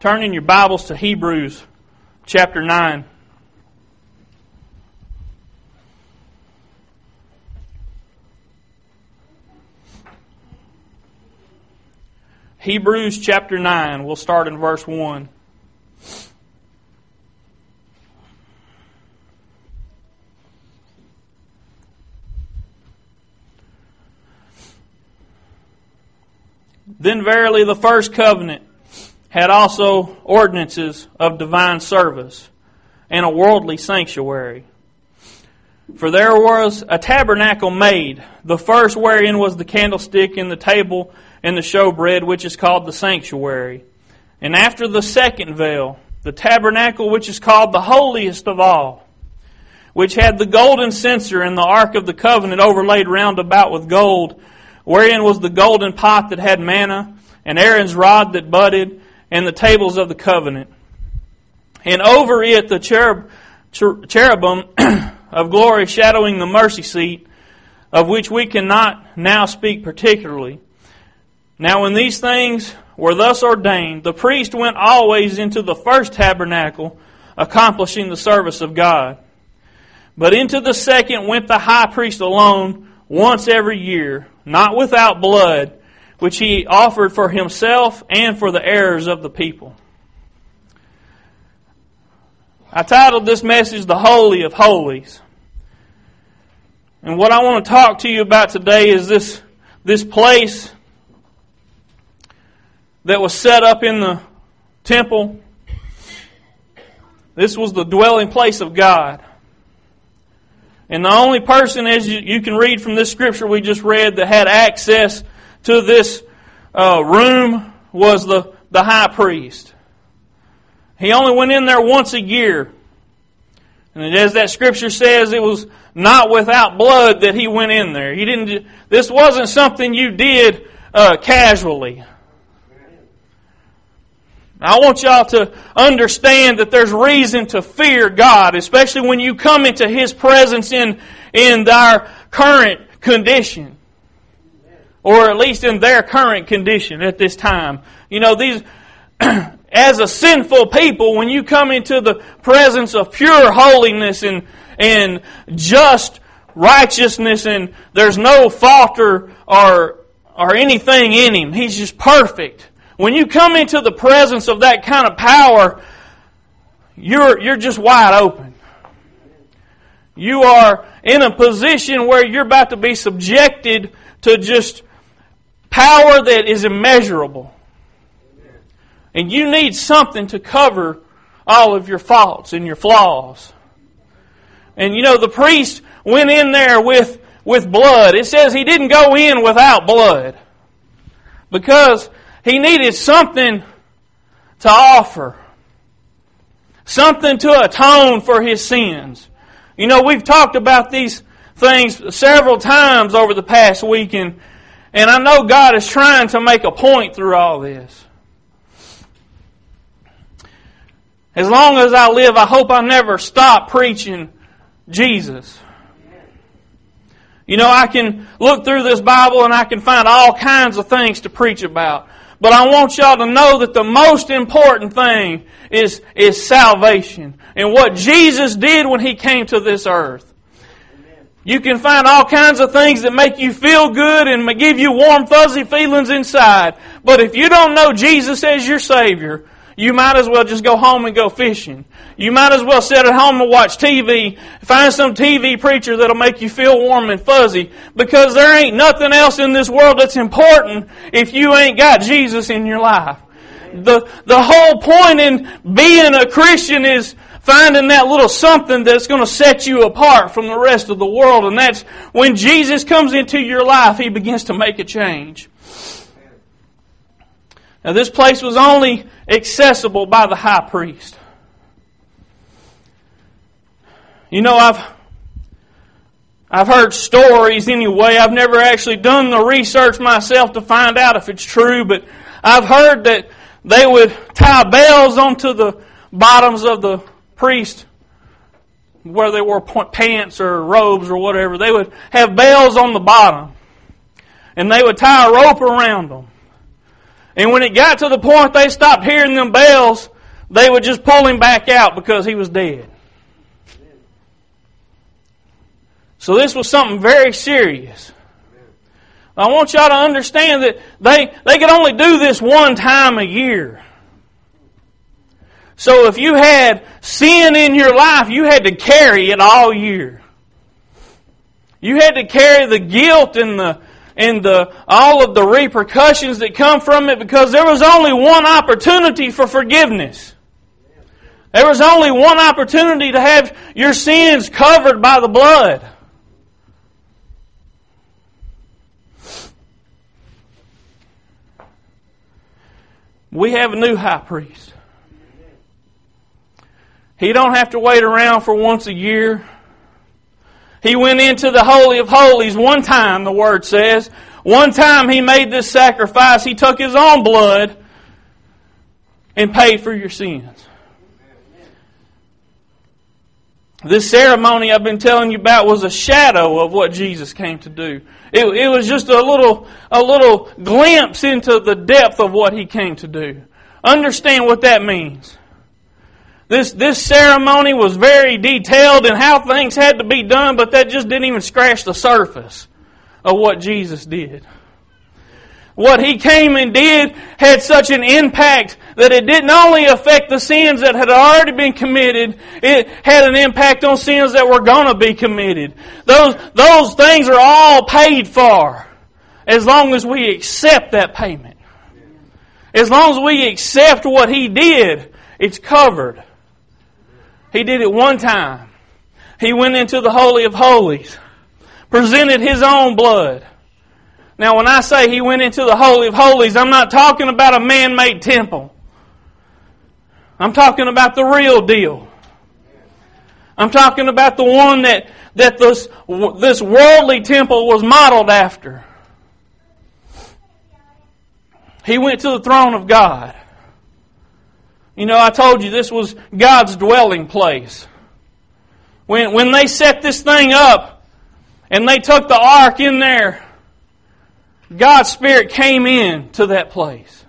turn in your Bibles to Hebrews chapter 9. Hebrews chapter 9. We'll start in verse 1. Then verily the first covenant had also ordinances of divine service and a worldly sanctuary. For there was a tabernacle made, the first wherein was the candlestick and the table and the showbread, which is called the sanctuary. And after the second veil, the tabernacle which is called the holiest of all, which had the golden censer and the ark of the covenant overlaid round about with gold, wherein was the golden pot that had manna, and Aaron's rod that budded, and the tables of the covenant. And over it the cherub, cherubim of glory shadowing the mercy seat, of which we cannot now speak particularly. Now when these things were thus ordained, the priest went always into the first tabernacle, accomplishing the service of God. But into the second went the high priest alone once every year, not without blood, which he offered for himself and for the heirs of the people. I titled this message The Holy of Holies. And what I want to talk to you about today is this, this place that was set up in the temple. This was the dwelling place of God. And the only person, as you can read from this scripture we just read, that had access to this uh, room was the, the high priest. He only went in there once a year. And as that scripture says, it was not without blood that he went in there. He didn't. This wasn't something you did uh, casually. I want y'all to understand that there's reason to fear God, especially when you come into His presence in, in our current condition. Or at least in their current condition at this time. You know, these, as a sinful people, when you come into the presence of pure holiness and, and just righteousness and there's no fault or, or, or anything in Him, He's just perfect when you come into the presence of that kind of power, you're, you're just wide open. You are in a position where you're about to be subjected to just power that is immeasurable. And you need something to cover all of your faults and your flaws. And you know, the priest went in there with, with blood. It says he didn't go in without blood. Because he needed something to offer. Something to atone for his sins. You know, we've talked about these things several times over the past week, and, and I know God is trying to make a point through all this. As long as I live, I hope I never stop preaching Jesus. You know, I can look through this Bible and I can find all kinds of things to preach about. But I want y'all to know that the most important thing is, is salvation and what Jesus did when He came to this earth. You can find all kinds of things that make you feel good and give you warm, fuzzy feelings inside. But if you don't know Jesus as your Savior, you might as well just go home and go fishing. You might as well sit at home and watch TV. Find some TV preacher that'll make you feel warm and fuzzy because there ain't nothing else in this world that's important if you ain't got Jesus in your life. The, the whole point in being a Christian is finding that little something that's going to set you apart from the rest of the world. And that's when Jesus comes into your life, He begins to make a change. Now, this place was only accessible by the high priest. You know, I've I've heard stories anyway. I've never actually done the research myself to find out if it's true, but I've heard that they would tie bells onto the bottoms of the priest where they wore pants or robes or whatever. They would have bells on the bottom. And they would tie a rope around them. And when it got to the point they stopped hearing them bells, they would just pull him back out because he was dead. So this was something very serious. I want y'all to understand that they, they could only do this one time a year. So if you had sin in your life, you had to carry it all year. You had to carry the guilt and the and the all of the repercussions that come from it because there was only one opportunity for forgiveness. There was only one opportunity to have your sins covered by the blood. We have a new high priest. He don't have to wait around for once a year. He went into the Holy of Holies one time, the Word says. One time he made this sacrifice. He took his own blood and paid for your sins. This ceremony I've been telling you about was a shadow of what Jesus came to do. It, it was just a little, a little glimpse into the depth of what he came to do. Understand what that means. This, this ceremony was very detailed in how things had to be done, but that just didn't even scratch the surface of what Jesus did. What he came and did had such an impact that it didn't only affect the sins that had already been committed, it had an impact on sins that were going to be committed. Those, those things are all paid for as long as we accept that payment. As long as we accept what he did, it's covered. He did it one time. He went into the Holy of Holies, presented his own blood. Now, when I say he went into the Holy of Holies, I'm not talking about a man made temple. I'm talking about the real deal. I'm talking about the one that, that this, this worldly temple was modeled after. He went to the throne of God. You know, I told you this was God's dwelling place. When, when they set this thing up and they took the ark in there, God's Spirit came in to that place.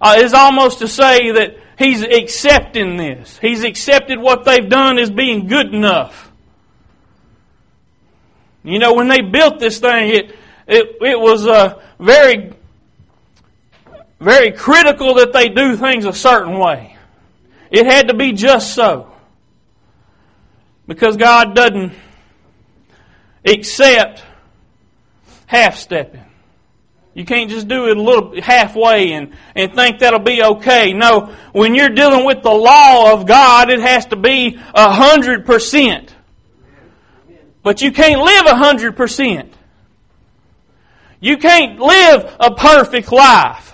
Uh, it's almost to say that He's accepting this. He's accepted what they've done as being good enough. You know, when they built this thing, it, it, it was a very very critical that they do things a certain way. It had to be just so. Because God doesn't accept half stepping. You can't just do it a little halfway and, and think that'll be okay. No, when you're dealing with the law of God, it has to be a hundred percent. But you can't live a hundred percent. You can't live a perfect life.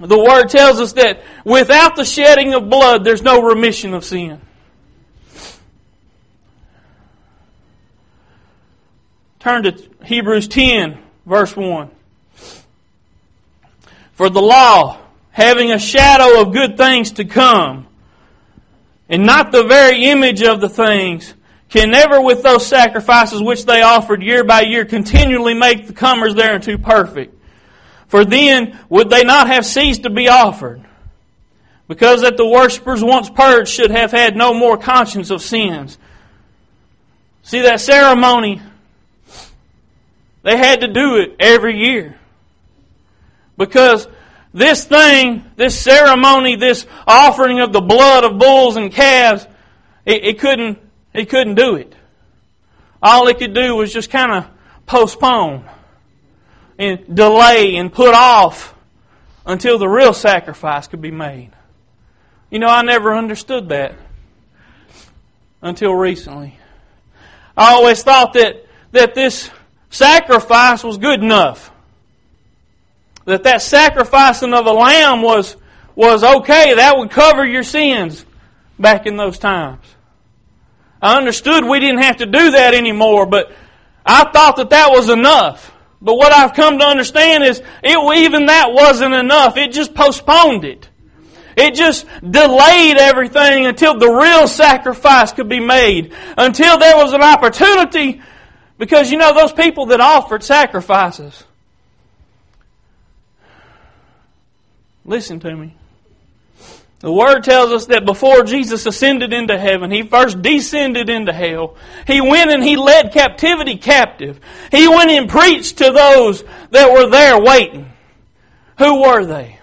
The Word tells us that without the shedding of blood, there's no remission of sin. Turn to Hebrews 10, verse 1. For the law, having a shadow of good things to come, and not the very image of the things, can never with those sacrifices which they offered year by year continually make the comers thereunto perfect. For then would they not have ceased to be offered? Because that the worshippers once purged should have had no more conscience of sins. See that ceremony? They had to do it every year. Because this thing, this ceremony, this offering of the blood of bulls and calves, it, it couldn't, it couldn't do it. All it could do was just kind of postpone and delay and put off until the real sacrifice could be made. You know, I never understood that until recently. I always thought that, that this sacrifice was good enough. That that sacrificing of a lamb was, was okay. That would cover your sins back in those times. I understood we didn't have to do that anymore, but I thought that that was enough. But what I've come to understand is it, even that wasn't enough. It just postponed it. It just delayed everything until the real sacrifice could be made, until there was an opportunity, because you know, those people that offered sacrifices. Listen to me. The Word tells us that before Jesus ascended into heaven, He first descended into hell. He went and He led captivity captive. He went and preached to those that were there waiting. Who were they?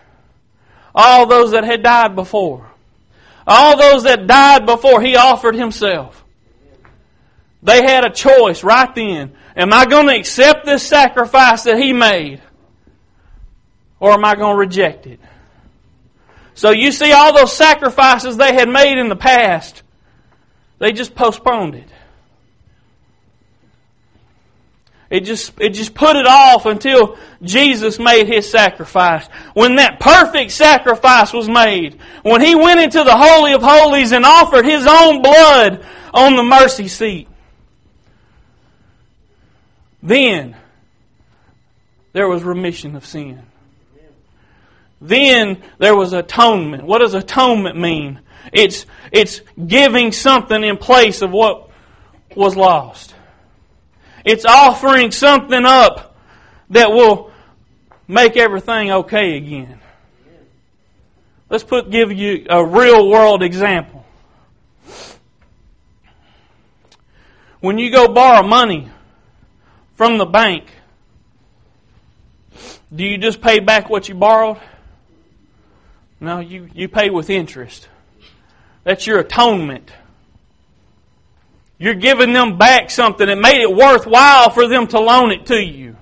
All those that had died before. All those that died before He offered Himself. They had a choice right then. Am I going to accept this sacrifice that He made? Or am I going to reject it? So you see all those sacrifices they had made in the past, they just postponed it. It just, it just put it off until Jesus made His sacrifice. When that perfect sacrifice was made, when He went into the Holy of Holies and offered His own blood on the mercy seat, then there was remission of sin. Then there was atonement. What does atonement mean? It's, it's giving something in place of what was lost. It's offering something up that will make everything okay again. Let's put, give you a real world example. When you go borrow money from the bank, do you just pay back what you borrowed? No, you, you pay with interest. That's your atonement. You're giving them back something that made it worthwhile for them to loan it to you.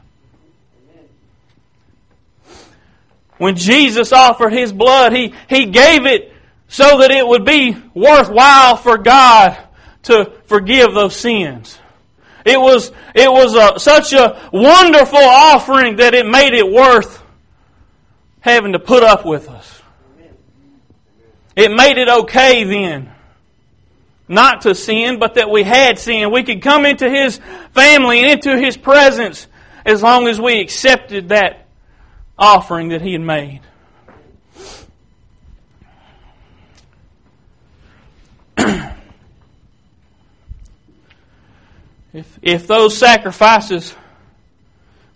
When Jesus offered His blood, He, he gave it so that it would be worthwhile for God to forgive those sins. It was, it was a, such a wonderful offering that it made it worth having to put up with us. It made it okay then. Not to sin, but that we had sin. We could come into His family and into His presence as long as we accepted that offering that He had made. if, if those sacrifices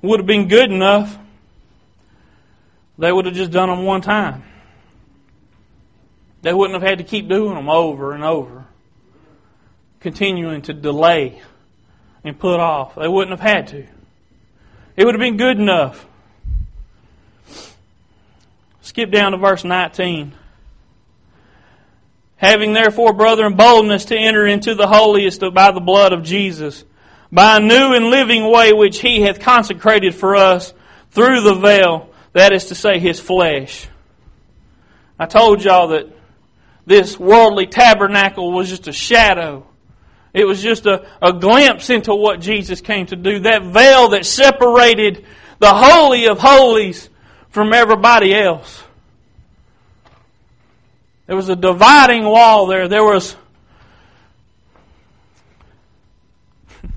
would have been good enough, they would have just done them one time. They wouldn't have had to keep doing them over and over, continuing to delay and put off. They wouldn't have had to. It would have been good enough. Skip down to verse 19. Having therefore, brethren, boldness to enter into the holiest by the blood of Jesus, by a new and living way which he hath consecrated for us through the veil, that is to say, his flesh. I told y'all that this worldly tabernacle was just a shadow. It was just a, a glimpse into what Jesus came to do. That veil that separated the Holy of Holies from everybody else. There was a dividing wall there. There was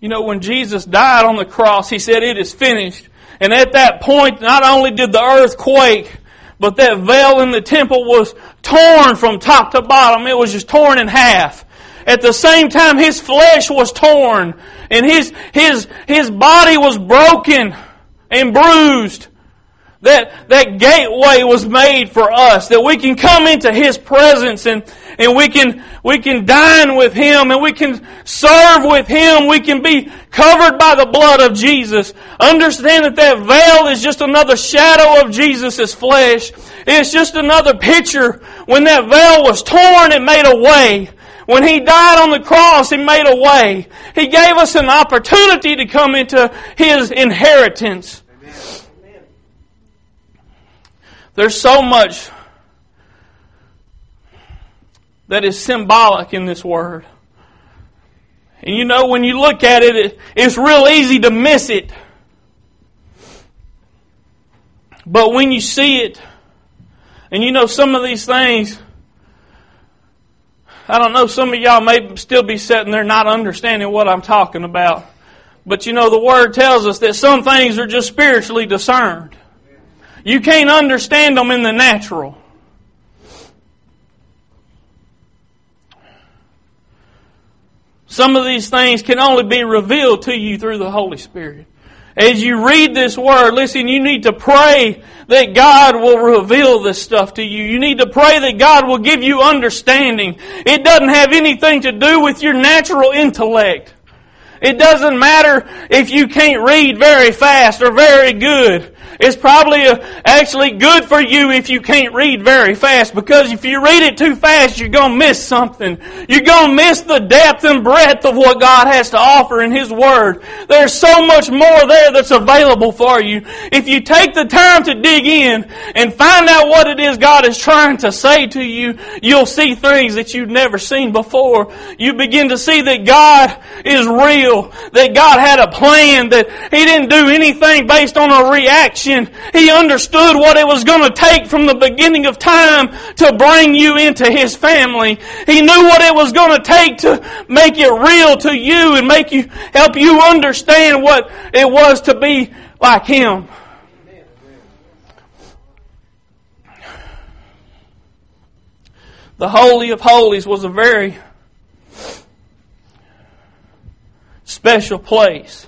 You know, when Jesus died on the cross, He said, It is finished. And at that point, not only did the earth quake, but that veil in the temple was torn from top to bottom. It was just torn in half. At the same time, his flesh was torn and his, his, his body was broken and bruised that, that gateway was made for us, that we can come into His presence and, and we can, we can dine with Him and we can serve with Him. We can be covered by the blood of Jesus. Understand that that veil is just another shadow of Jesus' flesh. It's just another picture. When that veil was torn, it made a way. When He died on the cross, He made a way. He gave us an opportunity to come into His inheritance. There's so much that is symbolic in this word. And you know, when you look at it, it's real easy to miss it. But when you see it, and you know some of these things, I don't know, some of y'all may still be sitting there not understanding what I'm talking about. But you know, the Word tells us that some things are just spiritually discerned. You can't understand them in the natural. Some of these things can only be revealed to you through the Holy Spirit. As you read this word, listen, you need to pray that God will reveal this stuff to you. You need to pray that God will give you understanding. It doesn't have anything to do with your natural intellect. It doesn't matter if you can't read very fast or very good. It's probably uh, actually good for you if you can't read very fast because if you read it too fast, you're going to miss something. You're going to miss the depth and breadth of what God has to offer in His Word. There's so much more there that's available for you. If you take the time to dig in and find out what it is God is trying to say to you, you'll see things that you've never seen before. You begin to see that God is real, that God had a plan, that He didn't do anything based on a reaction he understood what it was going to take from the beginning of time to bring you into His family. He knew what it was going to take to make it real to you and make you, help you understand what it was to be like Him. The Holy of Holies was a very special place.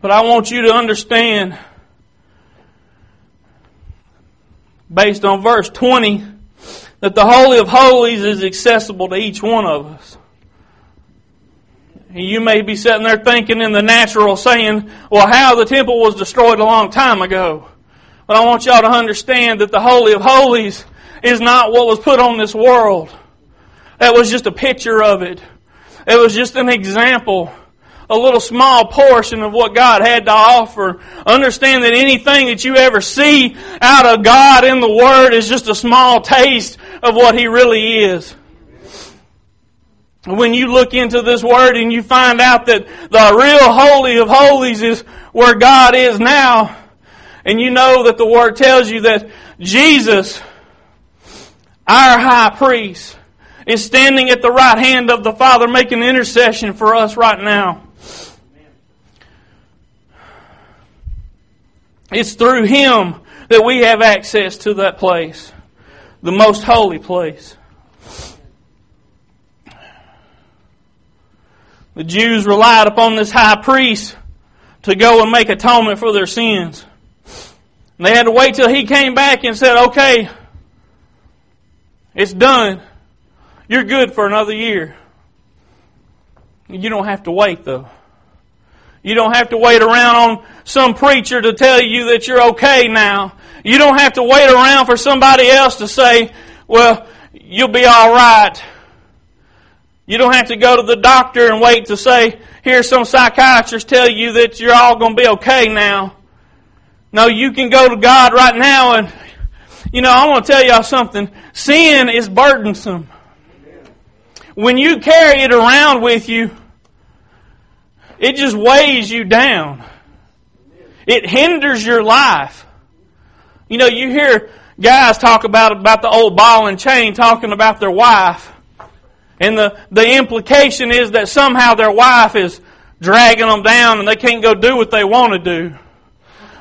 But I want you to understand, based on verse 20, that the Holy of Holies is accessible to each one of us. You may be sitting there thinking in the natural, saying, well, how the temple was destroyed a long time ago. But I want y'all to understand that the Holy of Holies is not what was put on this world. That was just a picture of it. It was just an example a little small portion of what God had to offer. Understand that anything that you ever see out of God in the Word is just a small taste of what He really is. When you look into this Word and you find out that the real Holy of Holies is where God is now, and you know that the Word tells you that Jesus, our high priest, is standing at the right hand of the Father making intercession for us right now. It's through Him that we have access to that place, the most holy place. The Jews relied upon this high priest to go and make atonement for their sins. And they had to wait till he came back and said, okay, it's done. You're good for another year. You don't have to wait though. You don't have to wait around on some preacher to tell you that you're okay now. You don't have to wait around for somebody else to say, well, you'll be alright. You don't have to go to the doctor and wait to say, here some psychiatrist tell you that you're all going to be okay now. No, you can go to God right now and, you know, I want to tell y'all something. Sin is burdensome. When you carry it around with you, it just weighs you down. It hinders your life. You know, you hear guys talk about, about the old ball and chain talking about their wife. And the, the implication is that somehow their wife is dragging them down and they can't go do what they want to do.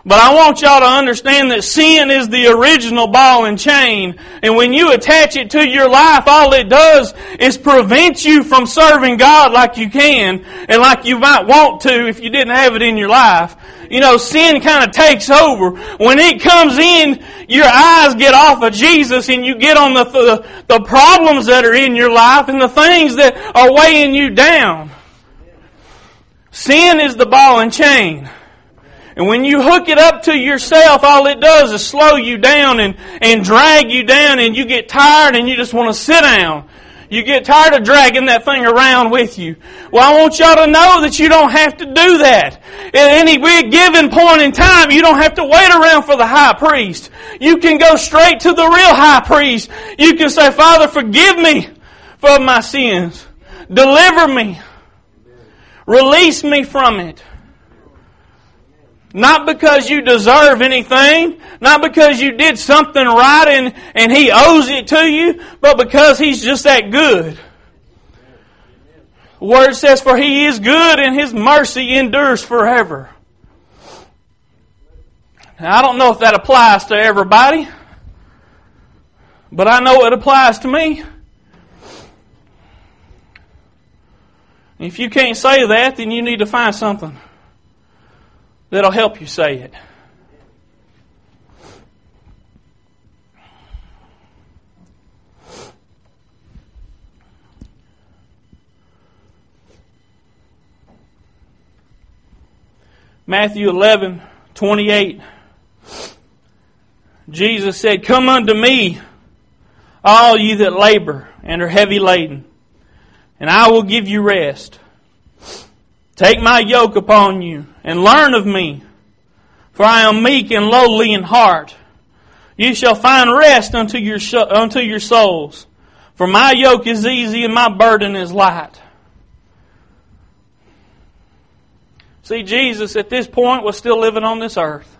But I want y'all to understand that sin is the original ball and chain. And when you attach it to your life, all it does is prevent you from serving God like you can and like you might want to if you didn't have it in your life. You know, sin kind of takes over. When it comes in, your eyes get off of Jesus and you get on the, the, the problems that are in your life and the things that are weighing you down. Sin is the ball and chain. And when you hook it up to yourself, all it does is slow you down and, and drag you down and you get tired and you just want to sit down. You get tired of dragging that thing around with you. Well, I want y'all to know that you don't have to do that. At any given point in time, you don't have to wait around for the high priest. You can go straight to the real high priest. You can say, Father, forgive me for my sins. Deliver me. Release me from it. Not because you deserve anything, not because you did something right and, and He owes it to you, but because He's just that good. The Word says, For He is good and His mercy endures forever. Now, I don't know if that applies to everybody, but I know it applies to me. If you can't say that, then you need to find something that'll help you say it. Matthew 11, 28. Jesus said, Come unto me, all ye that labor and are heavy laden, and I will give you rest. Take my yoke upon you and learn of me, for I am meek and lowly in heart. You shall find rest unto your, unto your souls. For my yoke is easy and my burden is light. See, Jesus at this point was still living on this earth,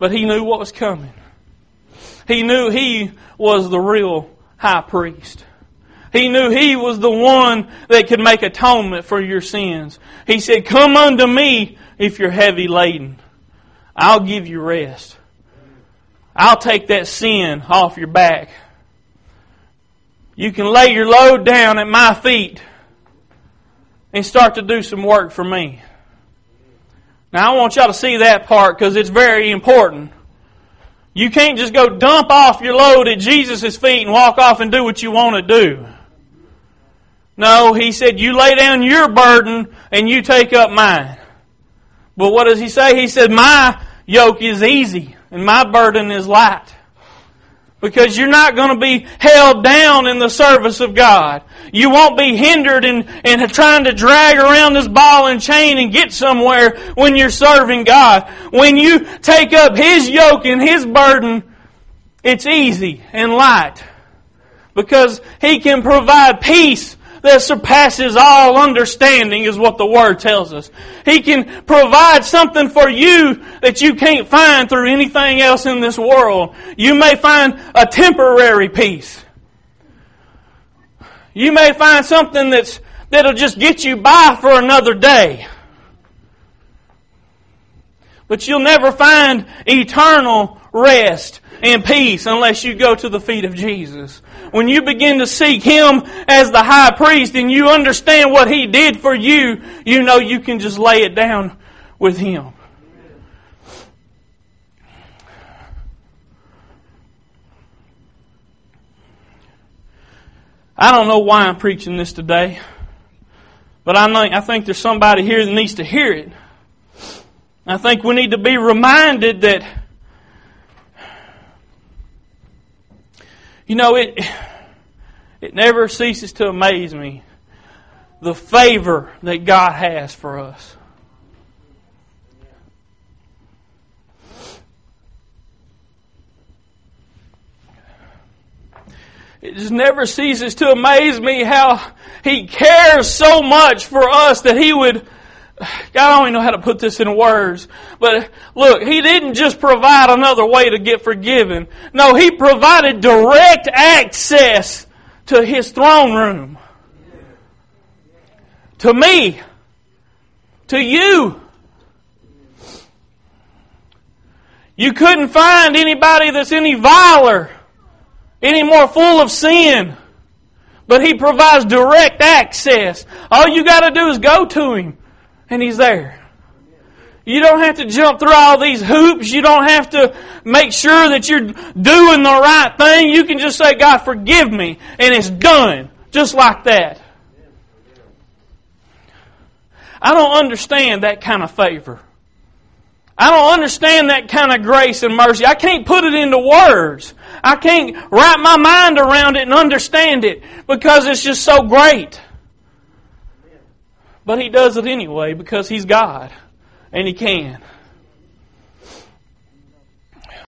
but he knew what was coming. He knew he was the real high priest. He knew he was the one that could make atonement for your sins. He said, Come unto me if you're heavy laden. I'll give you rest. I'll take that sin off your back. You can lay your load down at my feet and start to do some work for me. Now I want y'all to see that part because it's very important. You can't just go dump off your load at Jesus' feet and walk off and do what you want to do. No, he said, you lay down your burden and you take up mine. But what does he say? He said, my yoke is easy and my burden is light. Because you're not going to be held down in the service of God. You won't be hindered in, in trying to drag around this ball and chain and get somewhere when you're serving God. When you take up His yoke and His burden, it's easy and light. Because He can provide peace that surpasses all understanding is what the Word tells us. He can provide something for you that you can't find through anything else in this world. You may find a temporary peace. You may find something that's, that'll just get you by for another day. But you'll never find eternal rest and peace unless you go to the feet of Jesus when you begin to seek Him as the high priest and you understand what He did for you, you know you can just lay it down with Him. I don't know why I'm preaching this today, but I think, I think there's somebody here that needs to hear it. I think we need to be reminded that You know, it, it never ceases to amaze me the favor that God has for us. It just never ceases to amaze me how He cares so much for us that He would God, I don't even know how to put this in words. But look, He didn't just provide another way to get forgiven. No, He provided direct access to His throne room. To me. To you. You couldn't find anybody that's any viler, any more full of sin. But He provides direct access. All you gotta do is go to Him and He's there. You don't have to jump through all these hoops. You don't have to make sure that you're doing the right thing. You can just say, God, forgive me. And it's done. Just like that. I don't understand that kind of favor. I don't understand that kind of grace and mercy. I can't put it into words. I can't wrap my mind around it and understand it because it's just so great. But he does it anyway because he's God and he can.